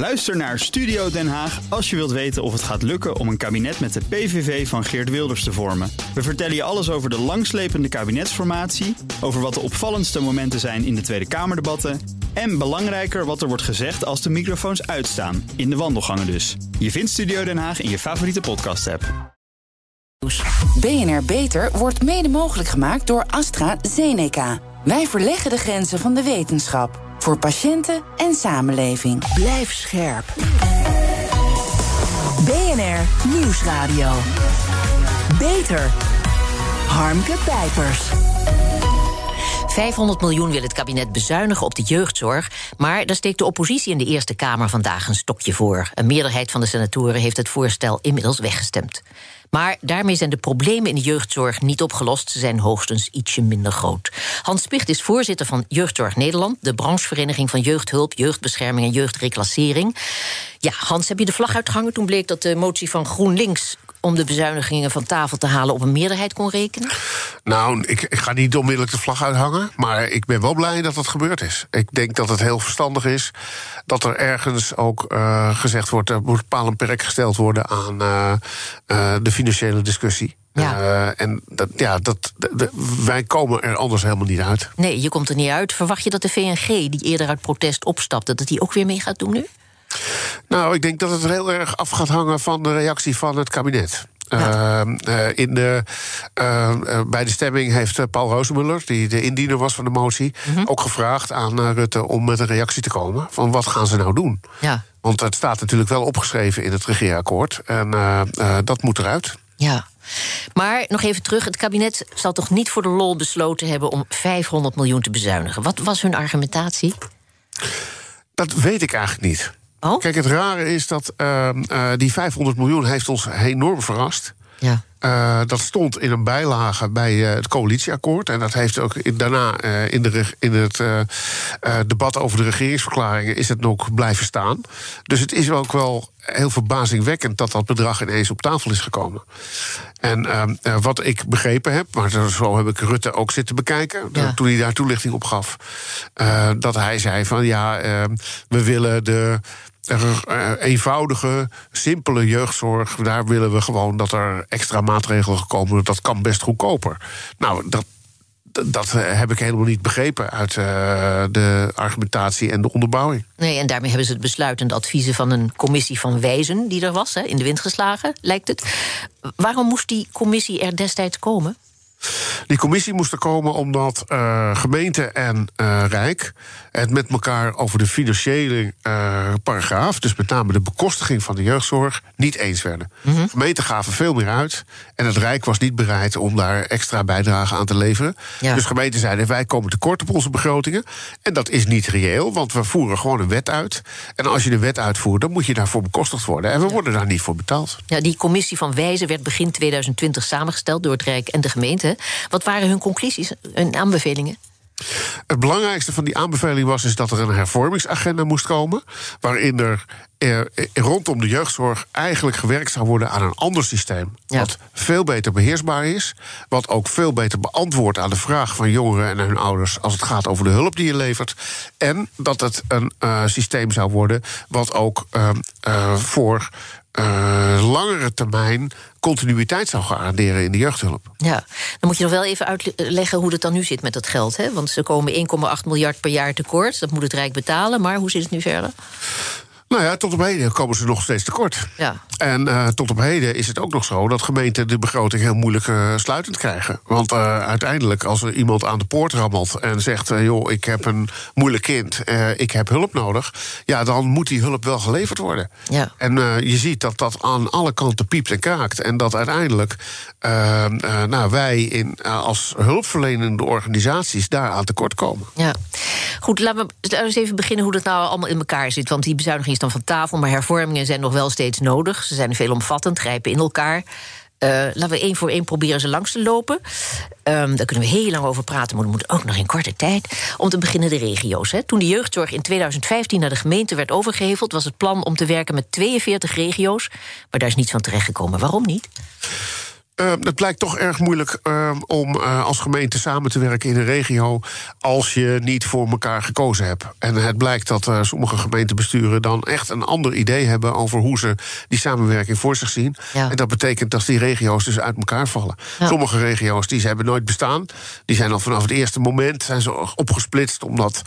Luister naar Studio Den Haag als je wilt weten of het gaat lukken om een kabinet met de PVV van Geert Wilders te vormen. We vertellen je alles over de langslepende kabinetsformatie, over wat de opvallendste momenten zijn in de Tweede Kamerdebatten en belangrijker wat er wordt gezegd als de microfoons uitstaan, in de wandelgangen dus. Je vindt Studio Den Haag in je favoriete podcast-app. BNR Beter wordt mede mogelijk gemaakt door AstraZeneca. Wij verleggen de grenzen van de wetenschap. Voor patiënten en samenleving. Blijf scherp. BNR Nieuwsradio. Beter. Harmke Pijpers. 500 miljoen wil het kabinet bezuinigen op de jeugdzorg. Maar daar steekt de oppositie in de Eerste Kamer vandaag een stokje voor. Een meerderheid van de senatoren heeft het voorstel inmiddels weggestemd. Maar daarmee zijn de problemen in de jeugdzorg niet opgelost. Ze zijn hoogstens ietsje minder groot. Hans Spicht is voorzitter van Jeugdzorg Nederland, de branchevereniging van jeugdhulp, jeugdbescherming en jeugdreclassering. Ja, Hans, heb je de vlag uitgehangen toen bleek dat de motie van GroenLinks om de bezuinigingen van tafel te halen op een meerderheid kon rekenen? Nou, ik, ik, ga niet onmiddellijk de vlag uithangen. Maar ik ben wel blij dat dat gebeurd is. Ik denk dat het heel verstandig is dat er ergens ook uh, gezegd wordt: er moet paal en perk gesteld worden aan uh, uh, de financiële discussie. Ja. en dat, ja, dat, de, wij komen er anders helemaal niet uit. Nee, je komt er niet uit. Verwacht je dat de VNG, die eerder uit protest opstapte, dat die ook weer mee gaat doen nu? Nou, ik denk dat het heel erg af gaat hangen van de reactie van het kabinet. Uh, in de, uh, bij de stemming heeft Paul Rozemuller, die de indiener was van de motie, mm-hmm. ook gevraagd aan Rutte om met een reactie te komen. Van wat gaan ze nou doen? Ja. Want het staat natuurlijk wel opgeschreven in het regeerakkoord. En dat moet eruit. Ja. Maar nog even terug, het kabinet zal toch niet voor de lol besloten hebben om 500 miljoen te bezuinigen. Wat was hun argumentatie? Dat weet ik eigenlijk niet. Oh? Kijk, het rare is dat uh, uh, die 500 miljoen heeft ons enorm verrast. Ja. Uh, dat stond in een bijlage bij uh, het coalitieakkoord. En dat heeft ook in, daarna uh, in, de, in het debat over de regeringsverklaringen is het nog blijven staan. Dus het is ook wel heel verbazingwekkend dat dat bedrag ineens op tafel is gekomen. En wat ik begrepen heb, maar zo heb ik Rutte ook zitten bekijken ja. toen hij daar toelichting op gaf, dat hij zei van ja, we willen de eenvoudige, simpele jeugdzorg. Daar willen we gewoon dat er extra maatregelen gekomen Dat kan best goedkoper. Nou, dat, dat heb ik helemaal niet begrepen uit uh, de argumentatie en de onderbouwing. Nee, en daarmee hebben ze het besluitende adviezen van een commissie van wijzen die er was, hè, in de wind geslagen, lijkt het. Waarom moest die commissie er destijds komen? Die commissie moest er komen omdat uh, gemeente en uh, Rijk het met elkaar over de financiële uh, paragraaf, dus met name de bekostiging van de jeugdzorg, niet eens werden. Mm Gemeenten gaven veel meer uit en het Rijk was niet bereid om daar extra bijdrage aan te leveren. Ja. Dus gemeenten zeiden: wij komen tekort op onze begrotingen. En dat is niet reëel, want we voeren gewoon een wet uit. En als je de wet uitvoert, dan moet je daarvoor bekostigd worden. En we worden daar niet voor betaald. Ja, die commissie van wijzen werd begin 2020 samengesteld door het Rijk en de gemeente. Wat waren hun conclusies en aanbevelingen? Het belangrijkste van die aanbeveling was is dat er een hervormingsagenda moest komen. Waarin er rondom de jeugdzorg eigenlijk gewerkt zou worden aan een ander systeem. Wat veel beter beheersbaar is. Wat ook veel beter beantwoordt aan de vraag van jongeren en hun ouders. als het gaat over de hulp die je levert. En dat het een uh, systeem zou worden. wat ook uh, voor uh, langere termijn continuïteit zou garanderen in de jeugdhulp. Ja, dan moet je nog wel even uitleggen hoe het dan nu zit met dat geld. Hè? Want ze komen 1,8 miljard per jaar tekort. Dat moet het Rijk betalen. Maar hoe zit het nu verder? Nou ja, tot op heden komen ze nog steeds tekort. Ja. En uh, tot op heden is het ook nog zo dat gemeenten de begroting heel moeilijk uh, sluitend krijgen. Want uh, uiteindelijk, als er iemand aan de poort rammelt en zegt: joh, ik heb een moeilijk kind, ik heb hulp nodig. Ja, dan moet die hulp wel geleverd worden. Ja. En je ziet dat dat aan alle kanten piept en kraakt. En dat uiteindelijk nou, wij in, als hulpverlenende organisaties daaraan tekort komen. Ja. Goed, laten we eens even beginnen hoe dat nou allemaal in elkaar zit. Want die bezuiniging dan van tafel, maar hervormingen zijn nog wel steeds nodig. Ze zijn veelomvattend, grijpen in elkaar. Uh, laten we één voor één proberen ze langs te lopen. Um, daar kunnen we heel lang over praten, maar dat moet ook nog in korte tijd. Om te beginnen de regio's. Hè. Toen de jeugdzorg in 2015 naar de gemeente werd overgeheveld... was het plan om te werken met 42 regio's. Maar daar is niets van terechtgekomen. Waarom niet? Uh, het blijkt toch erg moeilijk uh, om uh, als gemeente samen te werken in een regio. als je niet voor elkaar gekozen hebt. En het blijkt dat sommige gemeentebesturen dan echt een ander idee hebben. over hoe ze die samenwerking voor zich zien. Ja. En dat betekent dat die regio's dus uit elkaar vallen. Ja. Sommige regio's die ze hebben nooit bestaan. Die zijn al vanaf het eerste moment zijn ze opgesplitst. omdat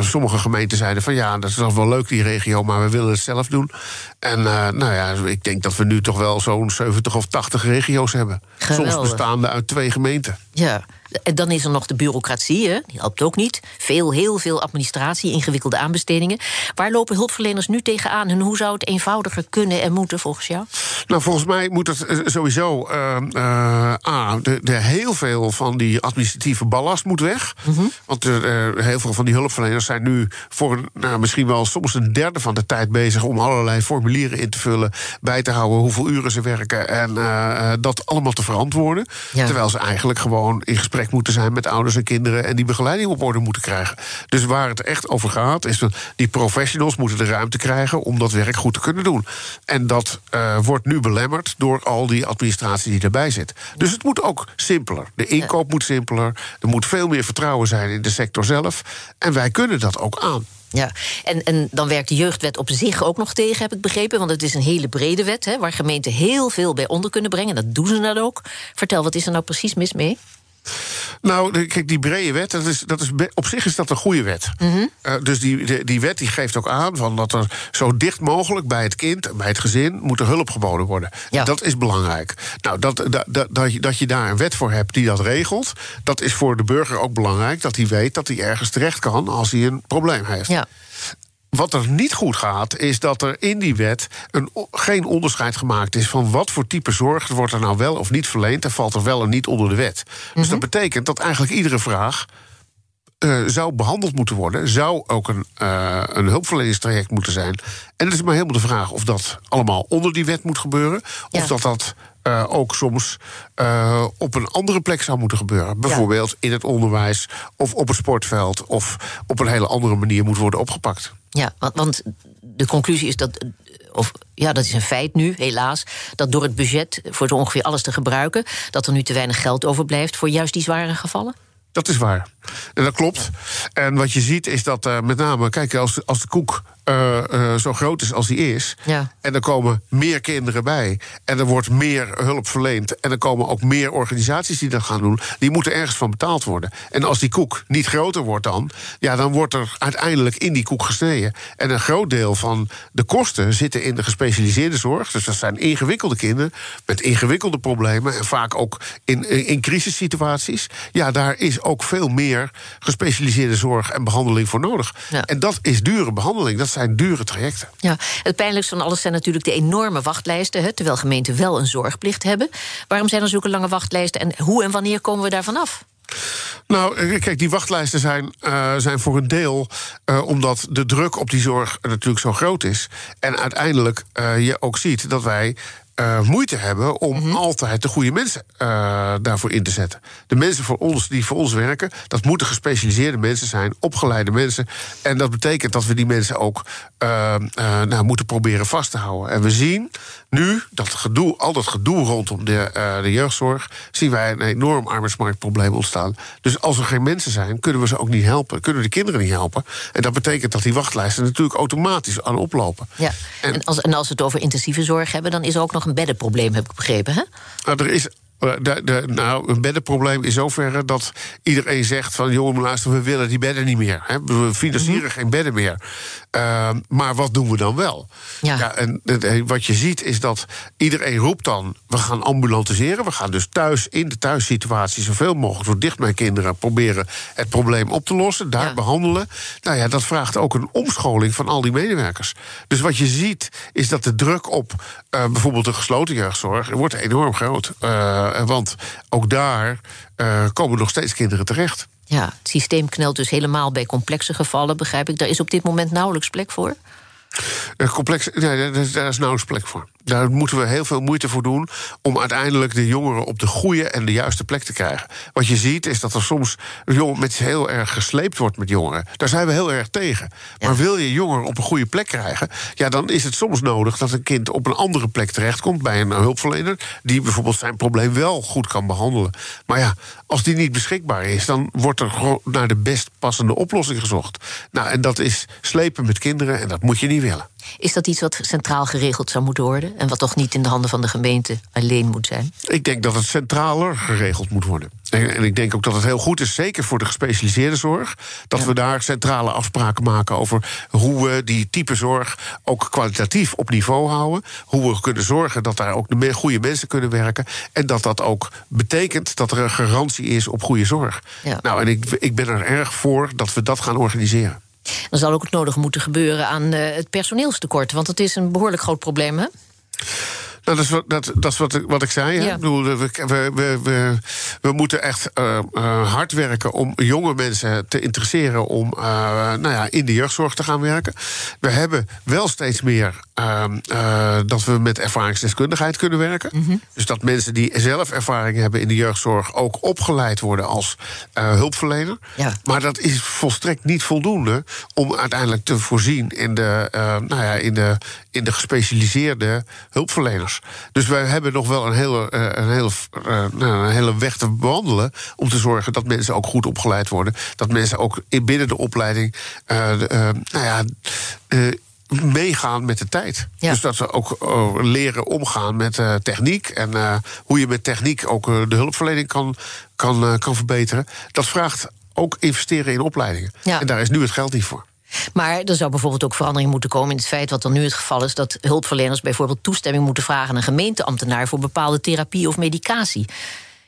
sommige gemeenten zeiden van ja, dat is wel leuk die regio, maar we willen het zelf doen. En nou ja, ik denk dat we nu toch wel zo'n 70 of 80 regio's hebben. Geweldig. Soms bestaande uit twee gemeenten. Ja, en dan is er nog de bureaucratie, hè? die helpt ook niet. Veel, heel veel administratie, ingewikkelde aanbestedingen. Waar lopen hulpverleners nu tegenaan en hoe zou het eenvoudiger kunnen en moeten volgens jou? Nou, volgens mij moet het eh, sowieso. Uh, uh, A, de, de, heel veel van die administratieve ballast moet weg. Mhm. Want heel veel van die hulpverleners zijn nu voor nou, misschien wel soms een derde van de tijd bezig om allerlei formulieren in te vullen, bij te houden hoeveel uren ze werken en dat allemaal te verantwoorden. Terwijl ze eigenlijk gewoon in gesprek moeten zijn met ouders en kinderen en die begeleiding op orde moeten krijgen. Dus waar het echt over gaat, is dat die professionals moeten de ruimte krijgen om dat werk goed te kunnen doen. En dat uh, wordt nu belemmerd door al die administratie die erbij zit. Dus het moet ook simpeler. De inkoop moet simpeler. Er moet veel meer vertrouwen zijn in de sector zelf. En wij kunnen dat ook aan. Ja, en, en dan werkt de jeugdwet op zich ook nog tegen, heb ik begrepen. Want het is een hele brede wet, hè, waar gemeenten heel veel bij onder kunnen brengen. Dat doen ze dan ook. Vertel, wat is er nou precies mis mee? Nou, kijk, die brede wet, dat is, dat is, op zich is dat een goede wet. Mhm. Eh, dus die, die, wet die geeft ook aan van dat er zo dicht mogelijk bij het kind, bij het gezin, moet er hulp geboden worden. Ja. Dat is belangrijk. Nou, dat, dat, dat, dat, je, dat je daar een wet voor hebt die dat regelt, dat is voor de burger ook belangrijk. Dat hij weet dat hij ergens terecht kan als hij een probleem heeft. Ja. Wat er niet goed gaat, is dat er in die wet een, geen onderscheid gemaakt is van wat voor type zorg wordt er nou wel of niet verleend en valt er wel en niet onder de wet. Dus mhm. dat betekent dat eigenlijk iedere vraag uh, zou behandeld moeten worden, zou ook een, uh, een hulpverleningstraject moeten zijn. En het is maar helemaal de vraag of dat allemaal onder die wet moet gebeuren, of dat dat uh, ook soms uh, op een andere plek zou moeten gebeuren. Bijvoorbeeld in het onderwijs of op het sportveld of op een hele andere manier moet worden opgepakt. Ja, want, want de conclusie is dat of ja, dat is een feit nu, helaas, dat door het budget voor zo ongeveer alles te gebruiken, dat er nu te weinig geld overblijft voor juist die zware gevallen? Dat is waar. En dat klopt. En wat je ziet is dat uh, met name, kijk, als, als de koek uh, uh, zo groot is als die is. Ja. En er komen meer kinderen bij. En er wordt meer hulp verleend. En er komen ook meer organisaties die dat gaan doen. Die moeten ergens van betaald worden. En als die koek niet groter wordt dan. Ja, dan wordt er uiteindelijk in die koek gesneden. En een groot deel van de kosten zitten in de gespecialiseerde zorg. Dus dat zijn ingewikkelde kinderen met ingewikkelde problemen. En vaak ook in, in, in crisissituaties. Ja, daar is ook veel meer gespecialiseerde zorg en behandeling voor nodig. Ja. En dat is dure behandeling. Dat zijn dure trajecten. Ja, het pijnlijkste van alles zijn natuurlijk de enorme wachtlijsten, hè, terwijl gemeenten wel een zorgplicht hebben. Waarom zijn er zulke lange wachtlijsten en hoe en wanneer komen we daar vanaf? Nou, eh, kijk, die wachtlijsten zijn, uh, zijn voor een deel uh, omdat de druk op die zorg natuurlijk zo groot is. En uiteindelijk uh, je ook ziet dat wij uh, moeite hebben om mhm. altijd de goede mensen uh, daarvoor in te zetten. De mensen voor ons die voor ons werken, dat moeten gespecialiseerde mensen zijn, opgeleide mensen. En dat betekent dat we die mensen ook uh, nou, moeten proberen vast te houden. En we zien nu dat gedoe, al dat gedoe rondom de, de jeugdzorg, zien wij een enorm arbeidsmarktprobleem ontstaan. Dus als er geen mensen zijn, kunnen we ze ook niet helpen, kunnen we de kinderen niet helpen. En dat betekent dat die wachtlijsten natuurlijk automatisch aan oplopen. Ja. En, en, als, en als we het over intensieve zorg hebben, dan is er ook nog een beddenprobleem, heb ik begrepen. Hè? Nou, er is eh, de, de, nou, een beddenprobleem in zoverre dat iedereen zegt van... joh, luister, we willen die bedden niet meer. Hè? We financieren mhm. geen bedden meer. Uh, maar wat doen we dan wel? Ja. ja en wat je ziet is dat iedereen roept dan... we gaan ambulantiseren, we gaan dus thuis in de thuissituatie... zoveel mogelijk zo dicht bij kinderen proberen het probleem op te lossen... daar behandelen. Nou ja, dat vraagt ook een omscholing van al die medewerkers. Dus wat je ziet is dat de druk op uh, bijvoorbeeld de gesloten jeugdzorg... wordt enorm groot. Uh, want ook daar uh, komen nog steeds kinderen terecht. Ja, het systeem knelt dus helemaal bij complexe gevallen, begrijp ik. Daar is op dit moment nauwelijks plek voor? Uh, complex, nee, daar is nauwelijks plek voor. Daar moeten we heel veel moeite voor doen om uiteindelijk de jongeren op de goede en de juiste plek te krijgen. Wat je ziet is dat er soms jong met heel erg gesleept wordt met jongeren. Daar zijn we heel erg tegen. Maar wil je jongeren op een goede plek krijgen, ja, dan is het soms nodig dat een kind op een andere plek terechtkomt bij een hulpverlener die bijvoorbeeld zijn probleem wel goed kan behandelen. Maar ja, als die niet beschikbaar is, dan wordt er naar de best passende oplossing gezocht. Nou, en dat is slepen met kinderen en dat moet je niet willen. Is dat iets wat centraal geregeld zou moeten worden? En wat toch niet in de handen van de gemeente alleen moet zijn? Ik denk dat het centraler geregeld moet worden. En, ik denk ook dat het heel goed is, zeker voor de gespecialiseerde zorg, dat we daar centrale afspraken maken over hoe we die type zorg ook kwalitatief op niveau houden. Hoe we kunnen zorgen dat daar ook de goede mensen kunnen werken. En dat dat ook betekent dat er een garantie is op goede zorg. Nou, en ik, ik ben er erg voor dat we dat gaan organiseren. Dan zal ook het nodig moeten gebeuren aan uh, het personeelstekort. Want het is een behoorlijk groot probleem, hè? Dat is wat, dat, dat is wat, wat ik zei. Ja. Ik bedoel, we, we, we, we moeten echt uh, uh, hard werken om jonge mensen te interesseren om uh, nou ja, in de jeugdzorg te gaan werken. We hebben wel steeds meer ehm, dat we met ervaringsdeskundigheid kunnen werken. Mm -hmm. Dus dat mensen die zelf ervaring hebben in de jeugdzorg ook opgeleid worden als hulpverlener. Ja. Maar dat is volstrekt niet voldoende om uiteindelijk te voorzien in de, nou ja, in de, in de gespecialiseerde hulpverleners. Dus wij hebben nog wel een hele, eh, een, hele, eh, nou, een hele weg te bewandelen om te zorgen dat mensen ook goed opgeleid worden. Dat mensen ook binnen de opleiding uh, nou ja, meegaan met de tijd. Dus dat ze ook leren omgaan met techniek. En hoe je met techniek ook de hulpverlening kan, kan, kan verbeteren. Dat vraagt ook investeren in opleidingen. En daar is nu het geld niet voor. Maar er zou bijvoorbeeld ook verandering moeten komen in het feit wat er nu het geval is dat hulpverleners bijvoorbeeld toestemming moeten vragen aan een gemeenteambtenaar voor bepaalde therapie of medicatie.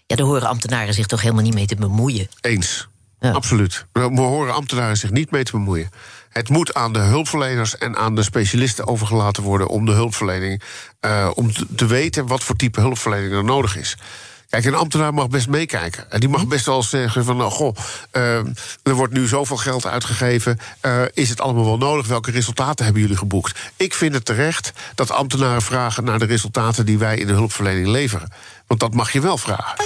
Ja, daar horen ambtenaren zich toch helemaal niet mee te bemoeien. Eens. Absoluut. We horen ambtenaren zich niet mee te bemoeien. Het moet aan de hulpverleners en aan de specialisten overgelaten worden om de hulpverlening. Uh, om te weten wat voor type hulpverlening er nodig is. Kijk, een ambtenaar mag best meekijken. En die mag mhm. best wel zeggen van, nou, goh, uh, er wordt nu zoveel geld uitgegeven. Uh, is het allemaal wel nodig? Welke resultaten hebben jullie geboekt? Ik vind het terecht dat ambtenaren vragen naar de resultaten die wij in de hulpverlening leveren. Want dat mag je wel vragen.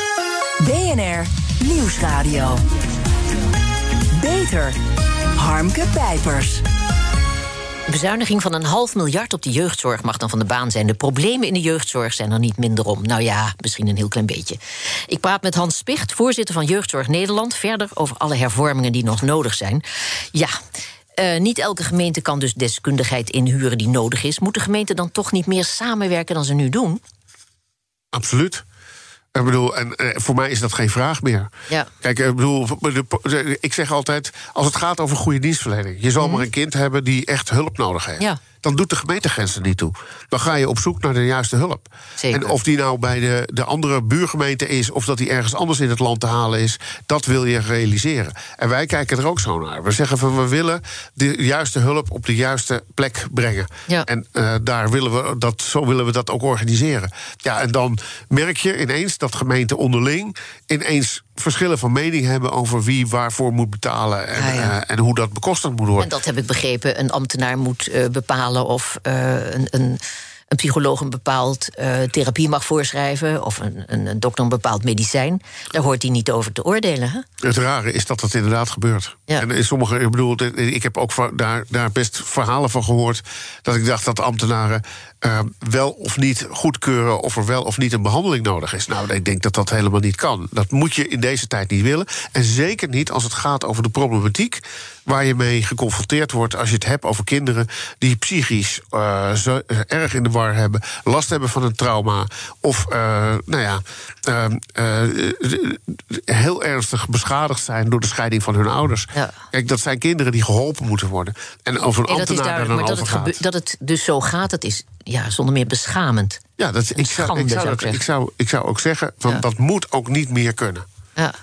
BNR Nieuwsradio. Beter. Harmke Pijpers. Bezuiniging van een half miljard op de jeugdzorg mag dan van de baan zijn. De problemen in de jeugdzorg zijn er niet minder om. Nou ja, misschien een heel klein beetje. Ik praat met Hans Spicht, voorzitter van Jeugdzorg Nederland, verder over alle hervormingen die nog nodig zijn. Ja. Uh, niet elke gemeente kan dus deskundigheid inhuren die nodig is. Moet de gemeente dan toch niet meer samenwerken dan ze nu doen? Absoluut. Ik bedoel, en eh, voor mij is dat geen vraag meer. Ja. Kijk, ik bedoel, ik zeg altijd: als het gaat over goede dienstverlening, je zal mhm. maar een kind hebben die echt hulp nodig heeft. Ja dan doet de gemeentegrens er niet toe. Dan ga je op zoek naar de juiste hulp. Zeker. En of die nou bij de, de andere buurgemeente is... of dat die ergens anders in het land te halen is... dat wil je realiseren. En wij kijken er ook zo naar. We zeggen van we willen de juiste hulp op de juiste plek brengen. Ja. En uh, daar willen we dat, zo willen we dat ook organiseren. Ja, en dan merk je ineens dat gemeenten onderling... ineens verschillen van mening hebben over wie waarvoor moet betalen en, uh, en hoe dat bekostigd moet worden. En dat heb ik begrepen. Een ambtenaar moet uh, bepalen of uh, een, een, een, psycholoog een bepaald therapie mag voorschrijven of een, een, een, dokter een bepaald medicijn. Daar hoort hij niet over te oordelen. Hè? Het rare is dat dat inderdaad gebeurt. Ja. En in sommige, ik bedoel, ik heb ook daar, daar best verhalen van gehoord dat ik dacht dat ambtenaren uh, wel of niet goedkeuren of er wel of niet een behandeling nodig is. Nou, ik denk dat dat helemaal niet kan. Dat moet je in deze tijd niet willen. En zeker niet als het gaat over de problematiek waar je mee geconfronteerd wordt als je het hebt over kinderen die psychisch uh, zo erg in de war hebben, last hebben van een trauma of uh, nou ja, heel ernstig beschadigd zijn door de scheiding van hun ouders. Ja. Kijk, dat zijn kinderen die geholpen moeten worden. En over een ambtenaar maar dat het, dat het dus zo gaat, dat is ja, zonder meer beschamend. Ja, dat, ik, zou, ik, zou, ik, zou, ik zou ook zeggen, van, dat moet ook niet meer kunnen. Ja.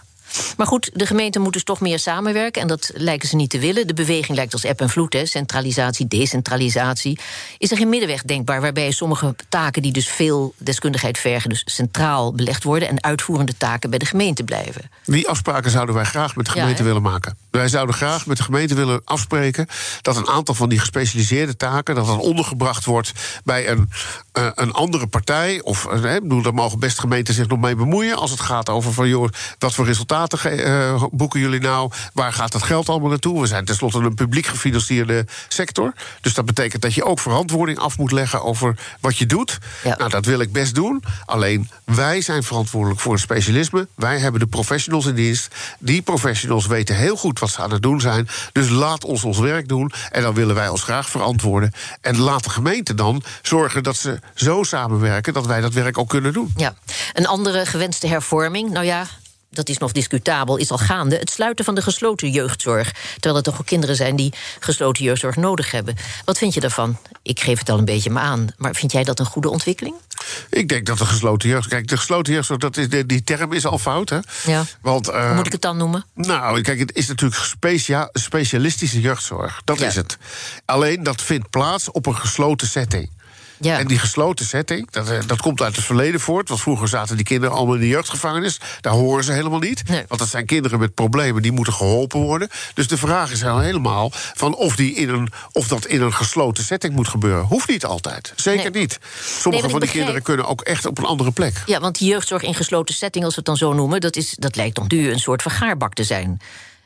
Maar goed, de gemeenten moeten dus toch meer samenwerken. En dat lijken ze niet te willen. De beweging lijkt als eb en vloed. Hè. Centralisatie, decentralisatie. Is er geen middenweg denkbaar waarbij sommige taken die dus veel deskundigheid vergen, dus centraal belegd worden en uitvoerende taken bij de gemeente blijven? Die afspraken zouden wij graag met de gemeente willen maken. Wij zouden graag met de gemeente willen afspreken dat een aantal van die gespecialiseerde taken dat dan ondergebracht wordt bij een, uh, een andere partij. Of uh, bedoel, daar mogen best gemeenten zich nog mee bemoeien als het gaat over van joh, wat voor resultaten uh, boeken jullie nou? Waar gaat dat geld allemaal naartoe? We zijn tenslotte een publiek gefinancierde sector. Dus dat betekent dat je ook verantwoording af moet leggen over wat je doet. Ja. Nou, dat wil ik best doen. Alleen wij zijn verantwoordelijk voor het specialisme. Wij hebben de professionals in dienst. Die professionals weten heel goed wat ze aan het doen zijn. Dus laat ons ons werk doen. En dan willen wij ons graag verantwoorden. En laat de gemeente dan zorgen dat ze zo samenwerken dat wij dat werk ook kunnen doen. Ja, een andere gewenste hervorming. Nou ja, dat is nog discutabel, is al gaande. Het sluiten van de gesloten jeugdzorg. Terwijl er toch ook kinderen zijn die gesloten jeugdzorg nodig hebben. Wat vind je daarvan? Ik geef het al een beetje me aan. Maar vind jij dat een goede ontwikkeling? Ik denk dat de gesloten jeugd. Kijk, de gesloten jeugdzorg, dat is, die term is al fout. Hè? Ja. Want, uh, Hoe moet ik het dan noemen? Nou, kijk, het is natuurlijk specia specialistische jeugdzorg. Dat is het. Alleen dat vindt plaats op een gesloten setting. Ja. En die gesloten setting, dat, eh, dat komt uit het verleden voort. Want vroeger zaten die kinderen allemaal in de jeugdgevangenis. Daar horen ze helemaal niet. Want dat zijn kinderen met problemen, die moeten geholpen worden. Dus de vraag is helemaal van of, die in een, of dat in een gesloten setting moet gebeuren. Hoeft niet altijd. Zeker niet. Sommige van die kinderen kunnen ook echt op een andere plek. Ja, want die jeugdzorg in gesloten setting, als we het dan zo noemen... dat, is, dat lijkt dan nu een soort vergaarbak te zijn.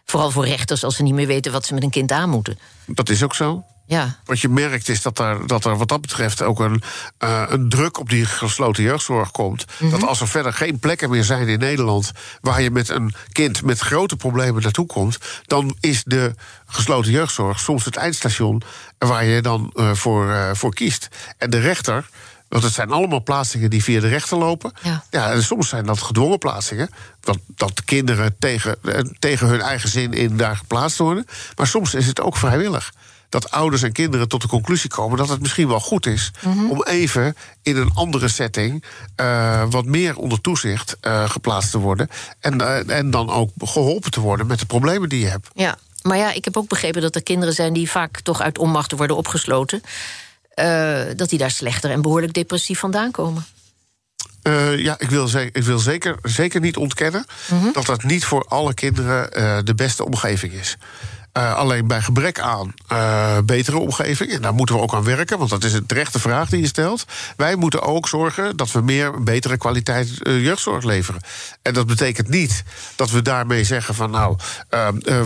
Vooral voor rechters als ze niet meer weten wat ze met een kind aan moeten. Dat is ook zo. Ja. Wat je merkt is dat er, dat er wat dat betreft ook een, uh, een druk op die gesloten jeugdzorg komt. Mm -hmm. Dat als er verder geen plekken meer zijn in Nederland waar je met een kind met grote problemen naartoe komt, dan is de gesloten jeugdzorg soms het eindstation waar je dan uh, voor, uh, voor kiest. En de rechter. Want het zijn allemaal plaatsingen die via de rechter lopen. Ja. ja en soms zijn dat gedwongen plaatsingen. Dat, dat kinderen tegen, tegen hun eigen zin in daar geplaatst worden. Maar soms is het ook vrijwillig dat ouders en kinderen tot de conclusie komen dat het misschien wel goed is mm-hmm. om even in een andere setting uh, wat meer onder toezicht uh, geplaatst te worden. En, uh, en dan ook geholpen te worden met de problemen die je hebt. Ja, maar ja, ik heb ook begrepen dat er kinderen zijn die vaak toch uit onmacht worden opgesloten. dat die daar slechter en behoorlijk depressief vandaan komen. Uh, ja, ik wil, ik wil zeker, zeker niet ontkennen mm-hmm. dat dat niet voor alle kinderen uh, de beste omgeving is. Uh, alleen bij gebrek aan uh, betere omgeving, en daar moeten we ook aan werken, want dat is een terechte vraag die je stelt. Wij moeten ook zorgen dat we meer betere kwaliteit uh, jeugdzorg leveren. En dat betekent niet dat we daarmee zeggen van nou,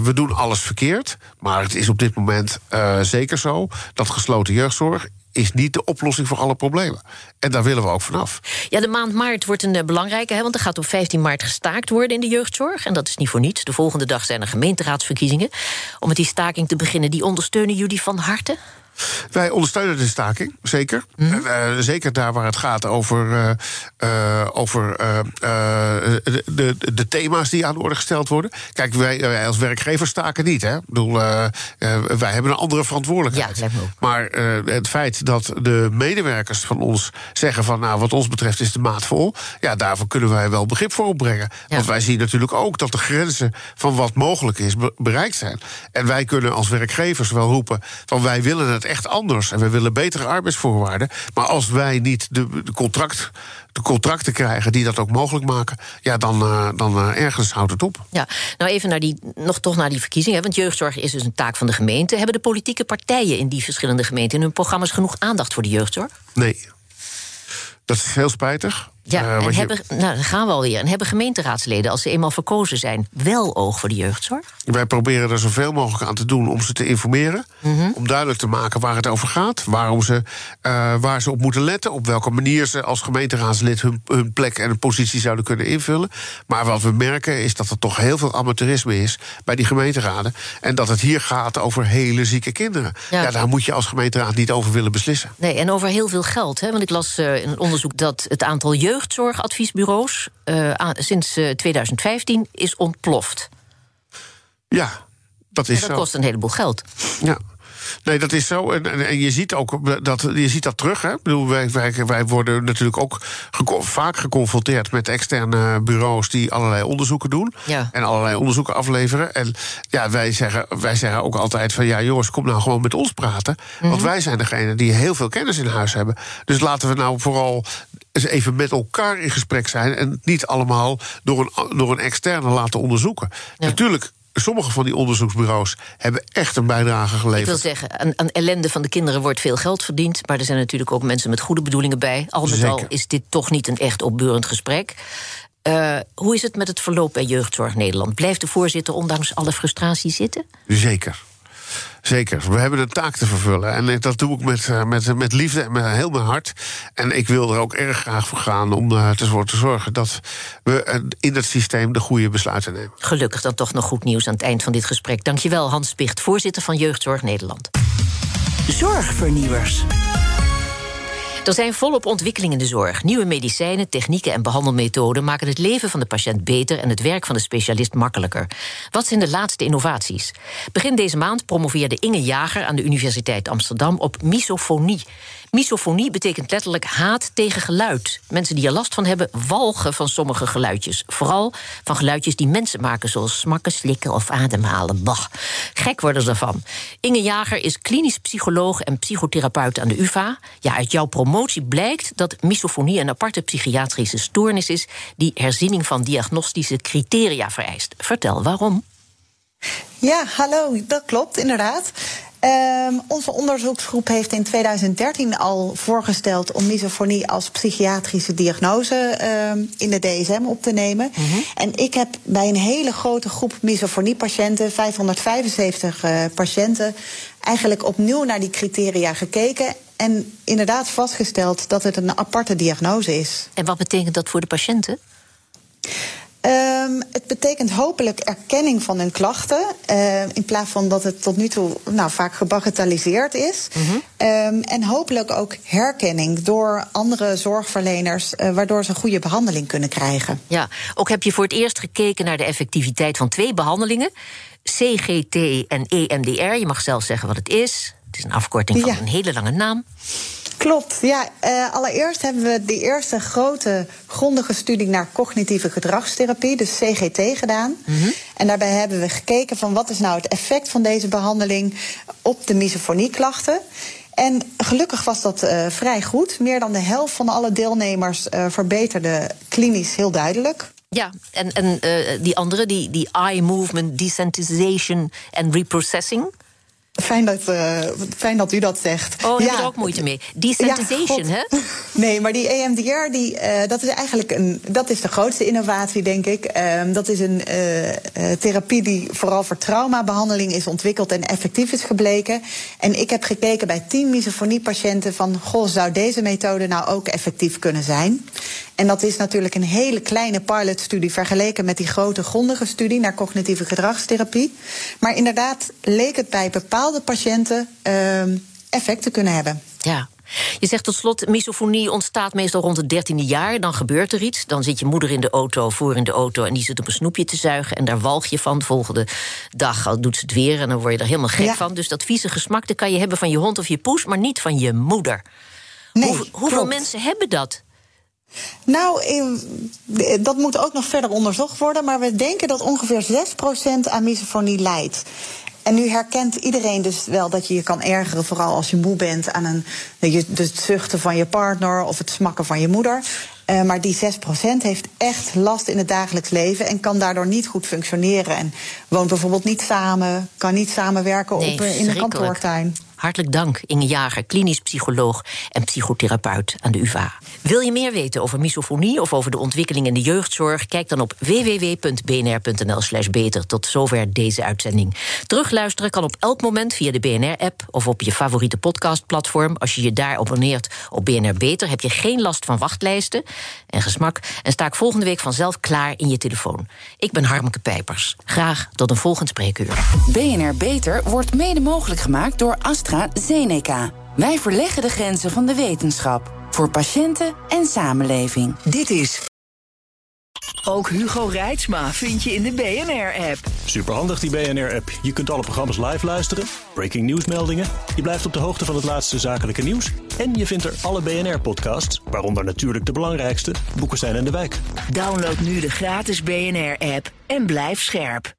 we doen alles verkeerd. Maar het is op dit moment zeker zo dat gesloten jeugdzorg is niet de oplossing voor alle problemen. En daar willen we ook vanaf. Ja, de maand maart wordt een belangrijke, hè, want er gaat op 15 maart gestaakt worden in de jeugdzorg. En dat is niet voor niets. De volgende dag zijn er gemeenteraadsverkiezingen. Om met die staking te beginnen, die ondersteunen jullie van harte? Wij ondersteunen de staking, zeker. Mm -hmm. uh, zeker daar waar het gaat over, uh, uh, over de, de, de, thema's die aan de orde gesteld worden. Kijk, wij, wij als werkgever staken niet. Hè? Ik bedoel, wij hebben een andere verantwoordelijkheid. Ja, maar het feit dat de medewerkers van ons zeggen van... nou, wat ons betreft is de maat vol... ja, daarvoor kunnen wij wel begrip voor opbrengen. Ja. Want wij zien natuurlijk ook dat de grenzen van wat mogelijk is bereikt zijn. En wij kunnen als werkgevers wel roepen van wij willen het echt anders. En we willen betere arbeidsvoorwaarden. Maar als wij niet de, de contract de contracten krijgen die dat ook mogelijk maken, ja, dan, uh, dan uh, ergens houdt het op. Ja, nou even naar die, nog toch naar die verkiezingen. Want jeugdzorg is dus een taak van de gemeente. Hebben de politieke partijen in die verschillende gemeenten in hun programma's genoeg aandacht voor de jeugdzorg? Nee. Dat is heel spijtig. Ja, uh, en hebben, je... nou, dan gaan we alweer. En hebben gemeenteraadsleden, als ze eenmaal verkozen zijn, wel oog voor de jeugdzorg? Wij proberen er zoveel mogelijk aan te doen om ze te informeren. Mm -hmm. Om duidelijk te maken waar het over gaat. Waarom ze, uh, waar ze op moeten letten. Op welke manier ze als gemeenteraadslid hun, hun plek en hun positie zouden kunnen invullen. Maar wat we merken is dat er toch heel veel amateurisme is bij die gemeenteraden. En dat het hier gaat over hele zieke kinderen. Ja, ja daar moet je als gemeenteraad niet over willen beslissen. Nee, en over heel veel geld. Hè? Want ik las uh, in een onderzoek dat het aantal jeugd jeugdzorgadviesbureaus uh, sinds uh, 2015 is ontploft. Ja, dat is en dat zo. kost een heleboel geld. Ja. Nee, dat is zo. En, en, je ziet ook dat, je ziet dat terug. Hè? Ik bedoel, wij, wij, wij worden natuurlijk ook vaak geconfronteerd met externe bureaus die allerlei onderzoeken doen. Ja. En allerlei onderzoeken afleveren. En ja, wij zeggen, wij zeggen ook altijd van ja, jongens, kom nou gewoon met ons praten. Want mhm. wij zijn degene die heel veel kennis in huis hebben. Dus laten we nou vooral eens even met elkaar in gesprek zijn. En niet allemaal door een, door een externe laten onderzoeken. Natuurlijk sommige van die onderzoeksbureaus hebben echt een bijdrage geleverd. Ik wil zeggen, aan, aan, ellende van de kinderen wordt veel geld verdiend. Maar er zijn natuurlijk ook mensen met goede bedoelingen bij. Al met al is dit toch niet een echt opbeurend gesprek. Uh, hoe is het met het verloop bij Jeugdzorg Nederland? Blijft de voorzitter ondanks alle frustratie zitten? Zeker. Zeker. We hebben een taak te vervullen. En dat doe ik met, eh, met, met liefde en met heel mijn hart. En ik wil er ook erg graag voor gaan om uh, ervoor te zorgen dat we in dat systeem de goede besluiten nemen. Gelukkig dan toch nog goed nieuws aan het eind van dit gesprek. Dankjewel, Hans Spicht, voorzitter van Jeugdzorg Nederland. Zorgvernieuwers. Er zijn volop ontwikkelingen in de zorg. Nieuwe medicijnen, technieken en behandelmethoden maken het leven van de patiënt beter en het werk van de specialist makkelijker. Wat zijn de laatste innovaties? Begin deze maand promoveerde Inge Jager aan de Universiteit Amsterdam op misofonie. Misofonie betekent letterlijk haat tegen geluid. Mensen die er last van hebben, walgen van sommige geluidjes. Vooral van geluidjes die mensen maken, zoals smakken, slikken of ademhalen. Bah. Gek worden ze ervan. Inge Jager is klinisch psycholoog en psychotherapeut aan de UVA. Ja, uit jouw promotie blijkt dat misofonie een aparte psychiatrische stoornis is die herziening van diagnostische criteria vereist. Vertel waarom. Ja, hallo, dat klopt inderdaad. Um, onze onderzoeksgroep heeft in 2013 al voorgesteld om misofonie als psychiatrische diagnose um, in de DSM op te nemen. Mm -hmm. En ik heb bij een hele grote groep misofoniepatiënten, 575 uh, patiënten, eigenlijk opnieuw naar die criteria gekeken. En inderdaad vastgesteld dat het een aparte diagnose is. En wat betekent dat voor de patiënten? Um, het betekent hopelijk erkenning van hun klachten. Uh, in plaats van dat het tot nu toe nou, vaak gebagatelliseerd is. Mm -hmm. um, en hopelijk ook herkenning door andere zorgverleners, uh, waardoor ze goede behandeling kunnen krijgen. Ja, ook heb je voor het eerst gekeken naar de effectiviteit van twee behandelingen: CGT en EMDR. Je mag zelf zeggen wat het is. Het is een afkorting van een hele lange naam. Klopt, ja. Uh, allereerst hebben we de eerste grote grondige studie naar cognitieve gedragstherapie, dus CGT, gedaan. Mm -hmm. En daarbij hebben we gekeken van wat is nou het effect van deze behandeling op de misofonieklachten. En gelukkig was dat uh, vrij goed. Meer dan de helft van alle deelnemers uh, verbeterde klinisch heel duidelijk. Ja, en, en die andere, die, die eye movement desensitization en reprocessing. Fijn dat, uh, fijn dat u dat zegt. Oh, daar ja. heb er ook moeite mee. Desensitization, ja, hè? Nee, maar die EMDR, die, uh, dat is eigenlijk een, dat is de grootste innovatie, denk ik. Uh, dat is een uh, therapie die vooral voor traumabehandeling is ontwikkeld en effectief is gebleken. En ik heb gekeken bij tien misofoniepatiënten van, goh, zou deze methode nou ook effectief kunnen zijn? En dat is natuurlijk een hele kleine pilotstudie vergeleken met die grote grondige studie naar cognitieve gedragstherapie. Maar inderdaad leek het bij bepaalde patiënten uh, effect te kunnen hebben. Ja. Je zegt tot slot, misofonie ontstaat meestal rond het dertiende jaar. Dan gebeurt er iets. Dan zit je moeder in de auto, voor in de auto... en die zit op een snoepje te zuigen en daar walg je van. De volgende dag doet ze het weer en dan word je er helemaal gek ja. van. Dus dat vieze gesmak dat kan je hebben van je hond of je poes... maar niet van je moeder. Nee, Hoe, hoeveel mensen hebben dat? Nou, dat moet ook nog verder onderzocht worden. Maar we denken dat ongeveer 6% aan misofonie leidt. En nu herkent iedereen dus wel dat je je kan ergeren, vooral als je moe bent aan een, het zuchten van je partner of het smakken van je moeder. Uh, maar die 6% heeft echt last in het dagelijks leven en kan daardoor niet goed functioneren. En woont bijvoorbeeld niet samen, kan niet samenwerken nee, op, in een kantoortuin. Hartelijk dank, Inge Jager, klinisch psycholoog en psychotherapeut aan de UvA. Wil je meer weten over misofonie of over de ontwikkeling in de jeugdzorg? Kijk dan op www.bnr.nl/slash beter. Tot zover deze uitzending. Terugluisteren kan op elk moment via de BNR-app of op je favoriete podcastplatform. Als je je daar abonneert op BNR Beter, heb je geen last van wachtlijsten en gesmak. En sta ik volgende week vanzelf klaar in je telefoon. Ik ben Harmke Pijpers. Graag tot een volgend spreekuur. BNR Beter wordt mede mogelijk gemaakt door AstraZeneca. Wij verleggen de grenzen van de wetenschap. Voor patiënten en samenleving. Dit is Ook Hugo Reitsma vind je in de BNR-app. Superhandig die BNR-app. Je kunt alle programma's live luisteren, breaking nieuwsmeldingen. Je blijft op de hoogte van het laatste zakelijke nieuws. En je vindt er alle BNR-podcasts, waaronder natuurlijk de belangrijkste, Boeken zijn in de wijk. Download nu de gratis BNR-app en blijf scherp.